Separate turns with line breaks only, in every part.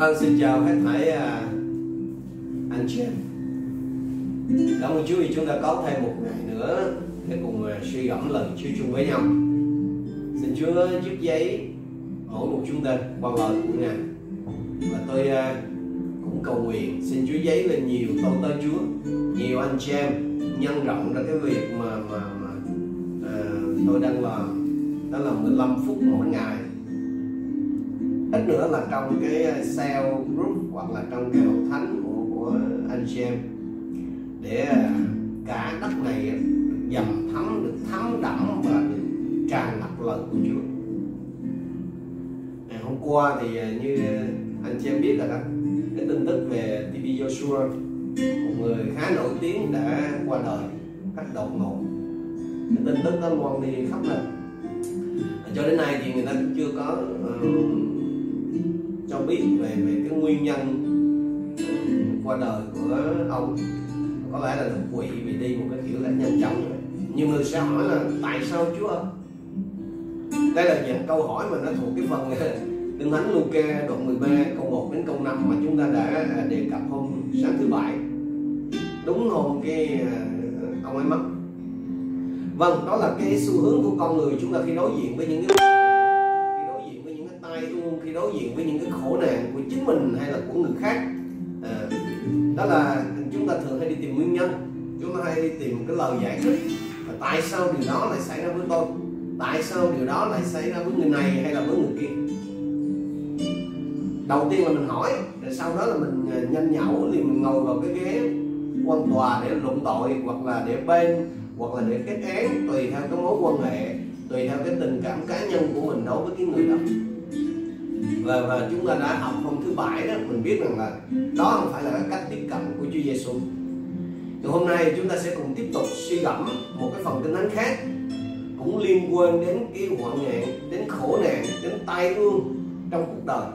Vâng, xin chào hết thảy à, anh chị em. Cảm ơn Chúa vì chúng ta có thêm một ngày nữa để cùng à, suy gẫm lần Chúa chung với nhau. Xin Chúa giúp giấy hỗ một chúng ta qua lời của Ngài. Và tôi à, cũng cầu nguyện xin Chúa giấy lên nhiều tôi tới Chúa, nhiều anh chị em nhân rộng ra cái việc mà mà, mà à, tôi đang làm đó là 15 phút mỗi ngày ít nữa là trong cái ờ, cell group hoặc là trong cái hội thánh của của anh chị em. Để ờ, cả đất này dầm thấm được thấm đẫm và được tràn ngập lời của Chúa. Ngày hôm qua thì ờ, như anh chị em biết là đó cái tin tức về TV Joshua một người khá nổi tiếng đã qua đời cách đột ngột. Cái tin tức đó loan đi khắp nơi cho đến nay thì người ta chưa có uh, cho biết về về cái nguyên nhân qua đời của ông. Có lẽ là đột quỵ vì đi một cái kiểu là nhanh chóng rồi nhiều người sẽ hỏi là tại sao Chúa? Đây là dạng câu hỏi mà nó thuộc cái phần Kinh Thánh Luca đoạn 13 câu 1 đến câu 5 mà chúng ta đã đề cập hôm sáng thứ bảy. Đúng hôm cái à, ông ấy mất. Vâng đó là cái xu hướng của con người chúng ta khi đối diện với những cái ai luôn khi đối diện với những cái khổ nạn của chính mình hay là của người khác. À, đó là chúng ta thường hay đi tìm nguyên nhân. Chúng ta hay đi tìm cái lời giải thích và tại sao điều đó lại xảy ra với tôi? Tại sao điều đó lại xảy ra với người này hay là với người kia? Đầu tiên là mình hỏi rồi sau đó là mình à, nhanh nhẩu thì mình ngồi vào cái ghế quan tòa để luận tội hoặc là để bên hoặc là để kết án tùy theo cái mối quan hệ tùy theo cái tình cảm cá nhân của mình đối với cái người đó và, và chúng ta đã học hôm thứ bảy đó mình biết rằng là đó không phải là cái cách tiếp cận của Chúa Giêsu thì hôm nay chúng ta sẽ cùng tiếp tục suy gẫm một cái phần kinh thánh khác cũng liên quan đến cái hoạn nạn đến khổ nạn đến tai ương trong cuộc đời.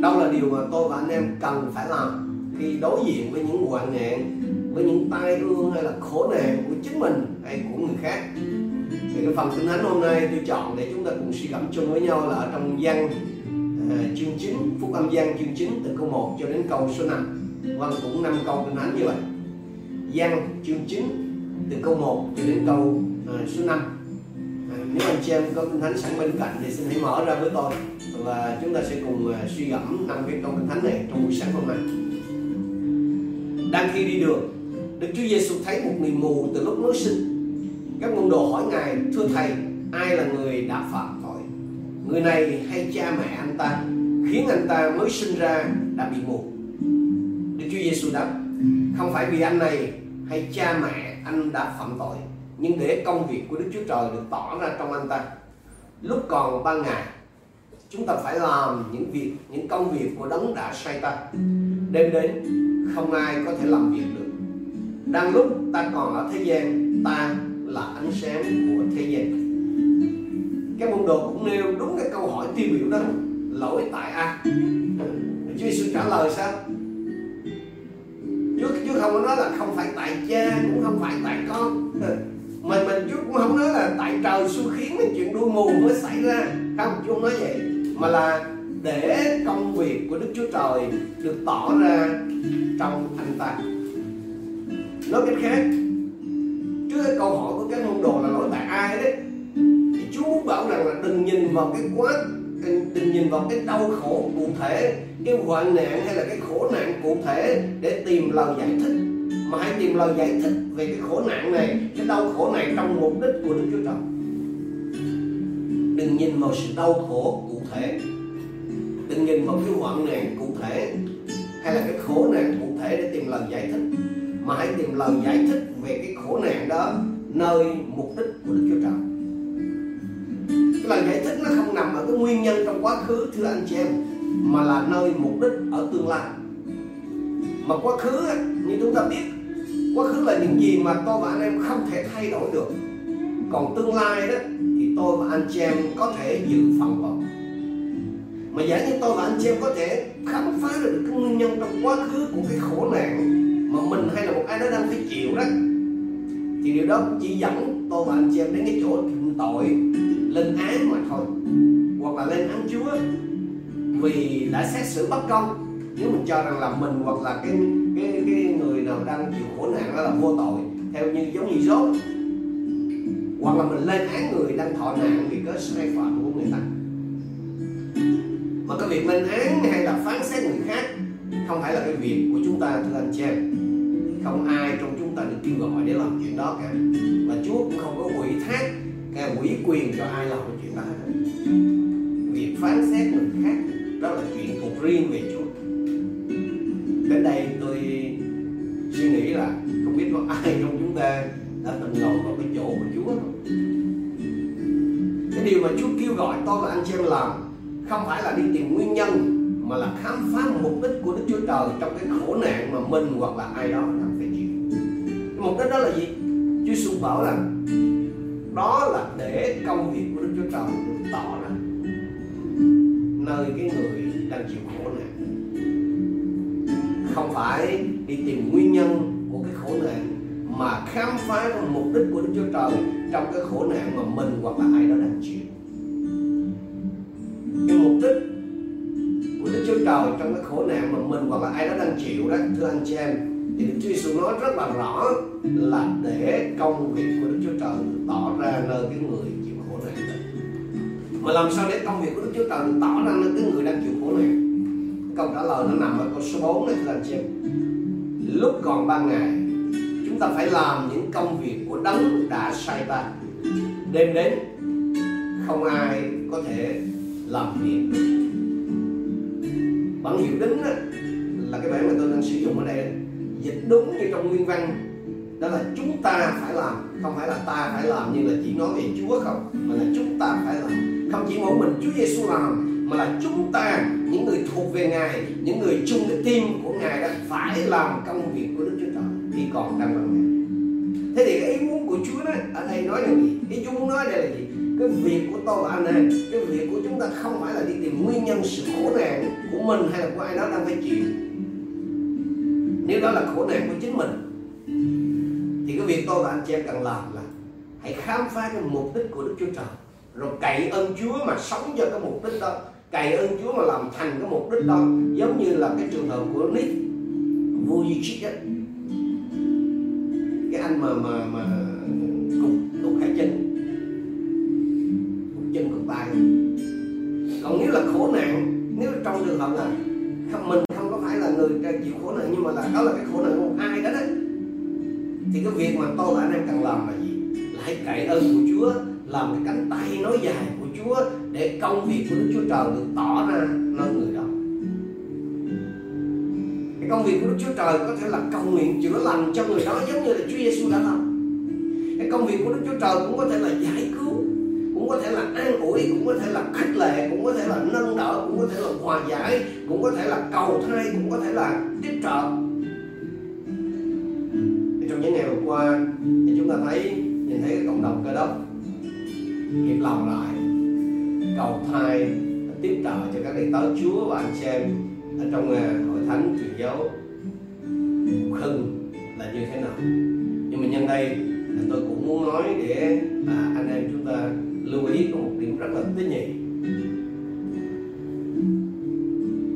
Đâu là điều mà tôi và anh em cần phải làm khi đối diện với những hoạn nạn với những tai ương hay là khổ nạn của chính mình hay của người khác cái phần kinh thánh hôm nay tôi chọn để chúng ta cùng suy gẫm chung với nhau là ở trong văn à, chương 9 phúc âm văn chương 9 từ câu 1 cho đến câu số 5 vâng cũng 5 câu kinh thánh như vậy. Văn chương 9 từ câu 1 cho đến câu à, số 5 à, ờ, nếu anh chị em có kinh thánh sẵn bên cạnh thì xin hãy mở ra với tôi và chúng ta sẽ cùng à, suy gẫm năm cái câu kinh thánh này trong buổi sáng hôm nay. Đang khi đi đường Đức Chúa Giêsu thấy một người mù từ lúc mới sinh các môn đồ hỏi ngài, thưa thầy, ai là người đã phạm tội? Người này hay cha mẹ anh ta khiến anh ta mới sinh ra đã bị mù? Đức Chúa Giêsu đáp, không phải vì anh này hay cha mẹ anh đã phạm tội, nhưng để công việc của Đức Chúa Trời được tỏ ra trong anh ta, lúc còn ban ngày, chúng ta phải làm những việc, những công việc của đấng đã sai ta. Đêm đến, không ai có thể làm việc được. Đang lúc ta còn ở thế gian, ta là ánh sáng của thế gian. Các môn đồ cũng nêu đúng cái câu hỏi tiêu biểu đó lỗi tại ai? Chúa Giêsu trả lời sao? Chúa, Chúa không có nói là không phải tại cha cũng không phải tại con. Mà mình Chúa cũng không nói là tại trời xui khiến cái chuyện đuôi mù mới xảy ra. Không Chúa không nói vậy. Mà là để công việc của Đức Chúa Trời được tỏ ra trong anh ta. Nói cách khác đừng nhìn vào cái quá, đừng nhìn vào cái đau khổ cụ thể, cái hoạn nạn hay là cái khổ nạn cụ thể để tìm lời giải thích. Mà hãy tìm lời giải thích về cái khổ nạn này, cái đau khổ này trong mục đích của Đức Chúa Trời. Đừng nhìn vào sự đau khổ cụ thể. Đừng nhìn vào cái hoạn nạn cụ thể hay là cái khổ nạn cụ thể để tìm lời giải thích. Mà hãy tìm lời giải thích về cái khổ nạn đó nơi mục đích của Đức Chúa Trời cái lời giải thích nó không nằm ở cái nguyên nhân trong quá khứ, thưa anh chị em, mà là nơi mục đích ở tương lai. Mà quá khứ như chúng ta biết, quá khứ là những gì mà tôi và anh em không thể thay đổi được. Còn tương lai đó, thì tôi và anh chị em có thể dự phòng vào. Mà giả như tôi và anh chị em có thể khám phá được cái nguyên nhân trong quá khứ của cái khổ nạn mà mình hay là một ai đó đang phải chịu đó thì điều đó cũng chỉ dẫn tôi và anh chị em đến cái chỗ thịnh tội, lên án mà thôi. Hoặc là lên án Chúa. Vì đã xét xử bất công. Nếu mình cho rằng là mình hoặc là cái cái cái người nào đang chịu khổ nạn đó là vô tội, theo như giống như dốt hoặc là mình lên án người đang thọ nạn vì có sai phạm của người ta. Mà cái việc lên án hay là phán xét người khác không phải là cái việc của chúng ta, thưa anh chị em chuyện đó cả mà Chúa cũng không có quỷ thác cái quỷ quyền cho ai làm cái chuyện đó. Hết việc phán xét người khác, đó là chuyện thuộc riêng về Chúa. Đến đây tôi suy nghĩ là không biết có ai trong chúng ta đã từng ngồi vào cái chỗ của Chúa. Không cái điều mà Chúa kêu gọi tôi và anh chị em làm, không phải là đi tìm nguyên nhân, mà là khám phá mục đích của Đức Chúa Trời trong cái khổ nạn mà mình hoặc là ai đó đang phải chịu mục đích đó là gì? Chúa Giêsu bảo là đó là để công việc của Đức Chúa Trời được tỏ ra nơi cái người đang chịu khổ nạn. Không phải đi tìm nguyên nhân của cái khổ nạn, mà khám phá ra mục đích của Đức Chúa Trời trong cái khổ nạn mà mình hoặc là ai đó đang chịu. Cái mục đích của Đức Chúa Trời trong cái khổ nạn mà mình hoặc là ai đó đang chịu đó, thưa anh chị em thì Đức Chúa Giêsu nói rất là rõ là để công việc của Đức Chúa Trời tỏ ra nơi cái người chịu khổ nạn mà làm sao để công việc của Đức Chúa Trời tỏ ra nơi cái người đang chịu khổ nạn câu trả lời nó nằm ở câu số 4 này, thưa anh chị lúc còn ban ngày, chúng ta phải làm những công việc của đấng đã sai ta đêm đến, không ai có thể làm việc bản hiệu đính là cái bản mà tôi đang sử dụng ở đây dịch đúng như trong nguyên văn. Đó là chúng ta phải làm, không phải là ta phải làm như là chỉ nói về Chúa không, mà là chúng ta phải làm. Không chỉ mỗi mình Chúa Giêsu làm, mà là chúng ta, những người thuộc về Ngài, những người chung cái tim của Ngài đó, phải làm công việc của Đức Chúa Trời khi còn đang làm Ngài thế thì cái ý muốn của Chúa đó, ở đây nói là gì? Ý Chúa muốn nói đây là gì? Cái việc của tôi và anh em, cái việc của chúng ta không phải là đi tìm nguyên nhân sự khổ nạn của mình hay là của ai đó đang phải chịu đó là khổ nạn của chính mình. Thì cái việc tôi và anh chị em cần làm là hãy khám phá cái mục đích của Đức Chúa Trời. Rồi cậy ơn Chúa mà sống cho cái mục đích đó. Cậy ơn Chúa mà làm thành cái mục đích đó. Giống như là cái trường hợp của Nick Vujicic ấy cái anh mà mà mà khổ nạn, nhưng mà là đó là cái khổ nạn của một ai đó đấy. Thì cái việc mà tôi và anh em cần làm là gì? Là hãy cậy ơn của Chúa, làm cái cánh tay nói dài của Chúa để công việc của Đức Chúa Trời được tỏ ra nơi người đó. Cái công việc của Đức Chúa Trời có thể là cầu nguyện chữa lành cho người đó, giống như là Chúa Giêsu đã làm. Cái công việc của Đức Chúa Trời cũng có thể là giải cứu cũng có thể là an ủi cũng có thể là khích lệ cũng có thể là nâng đỡ cũng có thể là hòa giải cũng có thể là cầu thay cũng có thể là tiếp trợ. Trong những ngày vừa qua thì chúng ta thấy nhìn thấy cái cộng đồng cơ đốc hiệp lòng lại cầu thay tiếp trợ cho các đệ tớ Chúa và anh chị em ở trong à, hội thánh truyền giáo. Hưng là như thế nào? Nhưng mà nhân đây tôi cũng muốn nói để à, anh em chúng ta lưu ý có một điểm rất là tế nhị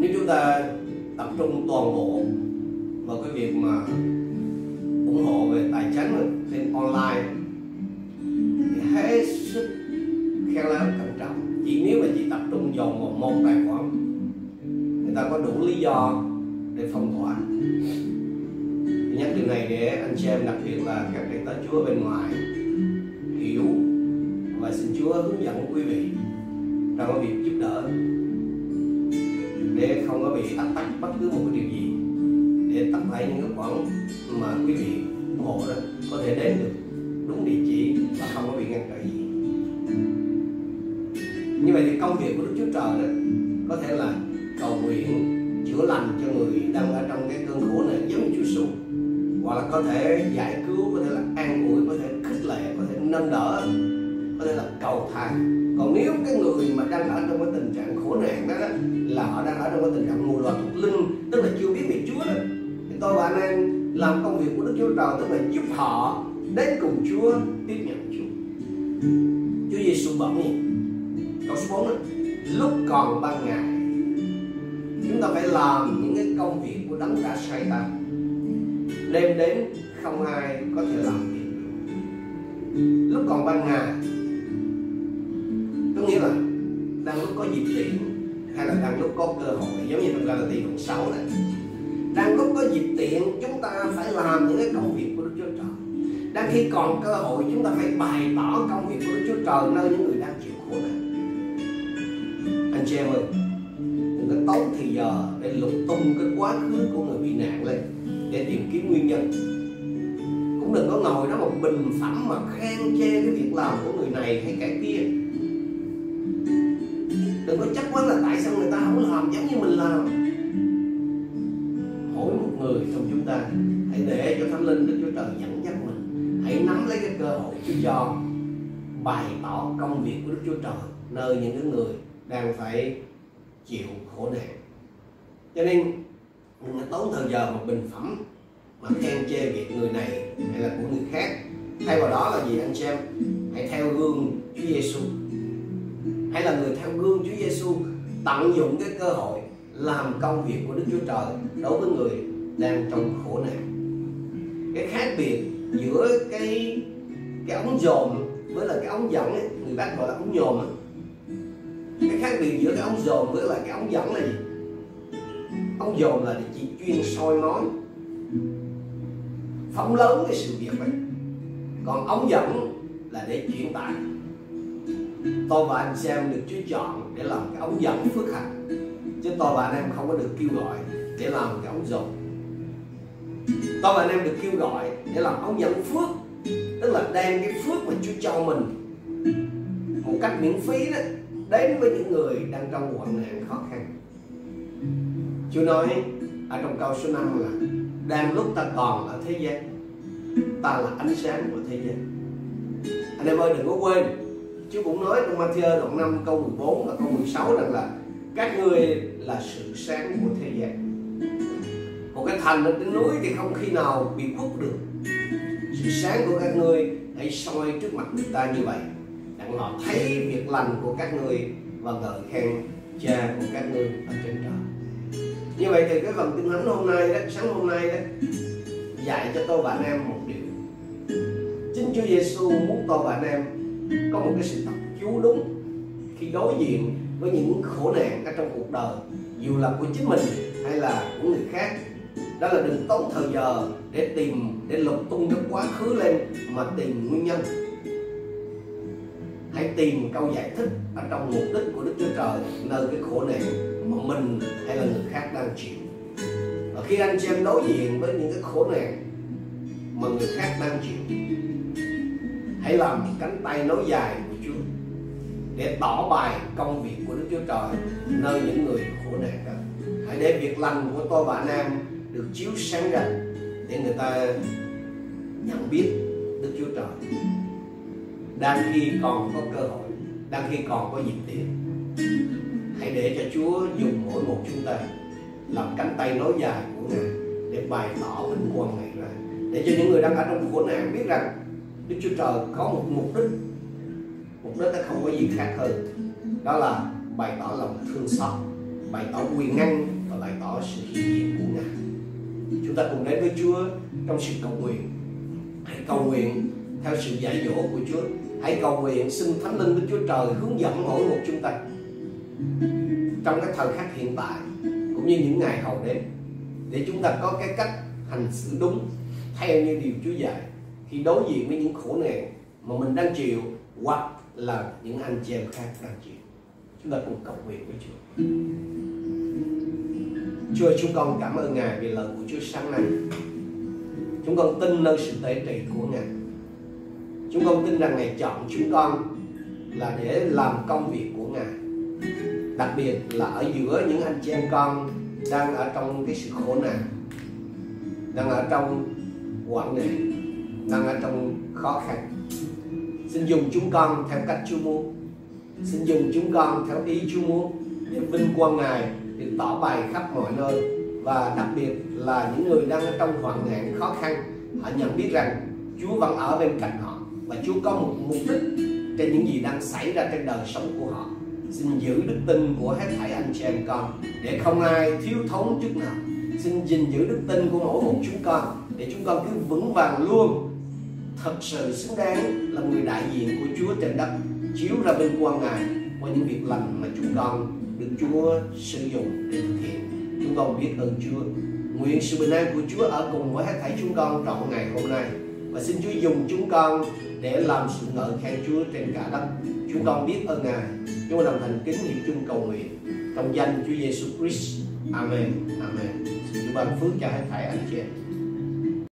nếu chúng ta tập trung toàn bộ vào cái việc mà ủng hộ về tài chính trên online, thì hết sức khéo léo, cẩn trọng. Chỉ nếu mà chỉ tập trung dồn vào một tài khoản, người ta có đủ lý do để phong tỏa. Nhắc điều này để anh chị em đặc biệt là các đệ tá Chúa bên ngoài và xin Chúa hướng dẫn quý vị trong cái việc giúp đỡ. Để không có bị ách tắc bất cứ một cái điều gì. Để tập lại những cái khoản mà quý vị ủng hộ đó, có thể đến được đúng địa chỉ và không có bị ngăn trở gì. Như vậy thì công việc của Đức Chúa Trời đó, có thể là cầu nguyện, chữa lành cho người đang ở trong cái cơn khổ này giống như Chúa Giêsu. Hoặc là có thể giải cứu, có thể là an ủi, có thể khích lệ, có thể nâng đỡ cầu thai còn nếu cái người mà đang ở trong cái tình trạng khổ nạn đó, đó là họ đang ở trong cái tình trạng mù loà thuộc linh tức là chưa biết về Chúa đó. Thì tôi và anh em làm công việc của Đức Chúa Trời tức là giúp họ đến cùng Chúa tiếp nhận Chúa. Chúa Giêsu bảo nhỉ câu số 4 đó, lúc còn ban ngày chúng ta phải làm những cái công việc của đấng đã sai ta đêm đến không ai có thể làm việc lúc còn ban ngày có nghĩa là đang lúc có dịp tiện hay là đang lúc có cơ hội, giống như trong Galati đoạn 6 này. Đang lúc có dịp tiện, chúng ta phải làm những cái công việc của Đức Chúa Trời. Đang khi còn cơ hội, chúng ta phải bày tỏ công việc của Đức Chúa Trời nơi những người đang chịu khổ nạn. Anh chị em ơi, đừng có tốn thời giờ để lục tung cái quá khứ của người bị nạn lên để tìm kiếm nguyên nhân. Cũng đừng có ngồi đó một bình phẩm mà khen chê cái việc làm của người này hay kẻ kia đừng có chắc quá là tại sao người ta không làm giống như mình làm. Mỗi một người trong chúng ta, hãy để cho thánh linh, đức chúa trời dẫn dắt mình. Hãy nắm lấy cái cơ hội chúa cho bày tỏ công việc của đức chúa trời nơi những cái người đang phải chịu khổ nạn. Cho nên, đừng có tốn thời giờ mà bình phẩm, mà khen chê việc người này hay là của người khác. Thay vào đó là gì anh xem em? Hãy theo gương Chúa Giêsu hay là người theo gương Chúa Giêsu tận dụng cái cơ hội làm công việc của Đức Chúa Trời đối với người đang trong khổ nạn? Cái khác biệt giữa cái cái ống dồn với là cái ống dẫn ấy, người bác gọi là ống nhòm ấy. cái khác biệt giữa cái ống dồn với là cái ống dẫn là gì? Ống dồn là để chỉ chuyên soi mói phóng lớn cái sự việc ấy, còn ống dẫn là để chuyển tải tôi và anh xem được Chúa chọn để làm cái ống dẫn phước hạnh. Chứ tôi và anh em không có được kêu gọi để làm cái ống dầu tôi và anh em được kêu gọi để làm ống dẫn phước, tức là đem cái phước mà Chúa cho mình một cách miễn phí đó, đến với những người đang trong hoạn nạn khó khăn. Chúa nói ở trong câu số 5 là, đang lúc ta còn ở thế gian, ta là ánh sáng của thế gian. Anh em ơi, đừng có quên Chúa cũng nói trong Matthew đoạn 5 câu 14 và câu 16 rằng là các ngươi là sự sáng của thế gian. Một cái thành ở trên núi thì không khi nào bị khuất được. Sự sáng của các ngươi hãy soi trước mặt người ta như vậy. Đặng họ thấy việc lành của các ngươi và ngợi khen cha của các ngươi ở trên trời. Như vậy thì cái phần kinh thánh hôm nay đó, sáng hôm nay đó, dạy cho tôi và anh em một điều. Chính Chúa Giêsu muốn tôi và anh em có một cái sự tập chú đúng khi đối diện với những khổ nạn ở trong cuộc đời, dù là của chính mình hay là của người khác. Đó là đừng tốn thời giờ để tìm, để lục tung cái quá khứ lên mà tìm nguyên nhân. Hãy tìm câu giải thích ở trong mục đích của Đức Chúa Trời, nơi cái khổ nạn mà mình hay là người khác đang chịu. Và khi anh chị em đối diện với những cái khổ nạn mà người khác đang chịu hãy làm cánh tay nối dài của Chúa để tỏ bài công việc của Đức Chúa Trời nơi những người khổ nạn đó. Hãy để việc lành của tôi và anh em được chiếu sáng ra để người ta nhận biết Đức Chúa Trời. Đang khi còn có cơ hội, đang khi còn có dịp tiền hãy để cho Chúa dùng mỗi một chúng ta làm cánh tay nối dài của Ngài để bày tỏ vinh quang này ra. Để cho những người đang ở trong khổ nạn biết rằng Đức Chúa Trời có một mục đích. Mục đích nó không có gì khác hơn. Đó là bày tỏ lòng thương xót, bày tỏ quyền năng và bày tỏ sự hiện diện của Ngài. Chúng ta cùng đến với Chúa trong sự cầu nguyện. Hãy cầu nguyện theo sự dạy dỗ của Chúa. Hãy cầu nguyện xin Thánh Linh Đức Chúa Trời hướng dẫn mỗi một chúng ta. Trong các thời khắc hiện tại, cũng như những ngày hầu đến, để chúng ta có cái cách hành xử đúng theo như điều Chúa dạy khi đối diện với những khổ nạn mà mình đang chịu hoặc là những anh chị em khác đang chịu. Chúng ta cùng cầu nguyện với Chúa. Chúa ơi, chúng con cảm ơn Ngài vì lời của Chúa sáng nay. Chúng con tin nơi sự tế trị của Ngài. Chúng con tin rằng Ngài chọn chúng con là để làm công việc của Ngài. Đặc biệt là ở giữa những anh chị em con đang ở trong cái sự khổ nạn đang ở trong hoạn nạn đang ở trong khó khăn. Xin dùng chúng con theo cách Chúa muốn. Xin dùng chúng con theo ý Chúa muốn để vinh quang Ngài, được tỏ bày khắp mọi nơi. Và đặc biệt là những người đang ở trong hoạn nạn khó khăn, họ nhận biết rằng Chúa vẫn ở bên cạnh họ và Chúa có một mục đích trên những gì đang xảy ra trên đời sống của họ. Xin giữ đức tin của hết thảy anh chị em con, để không ai thiếu thốn chút nào. Xin gìn giữ đức tin của mỗi một chúng con, để chúng con cứ vững vàng luôn thật sự xứng đáng là người đại diện của Chúa trên đất, chiếu ra bên quan ngài qua những việc lành mà chúng con được Chúa sử dụng để thực hiện. Chúng con biết ơn Chúa. Nguyện sự bình an của Chúa ở cùng với hết thảy chúng con trọn ngày hôm nay. Và xin Chúa dùng chúng con để làm sự ngợi khen Chúa trên cả đất. Chúng con biết ơn ngài. Chúng con đồng thành kính những chung cầu nguyện. Trong danh Chúa Giêsu Christ. Amen. Amen. Xin Chúa ban phước cho hết thảy anh chị em.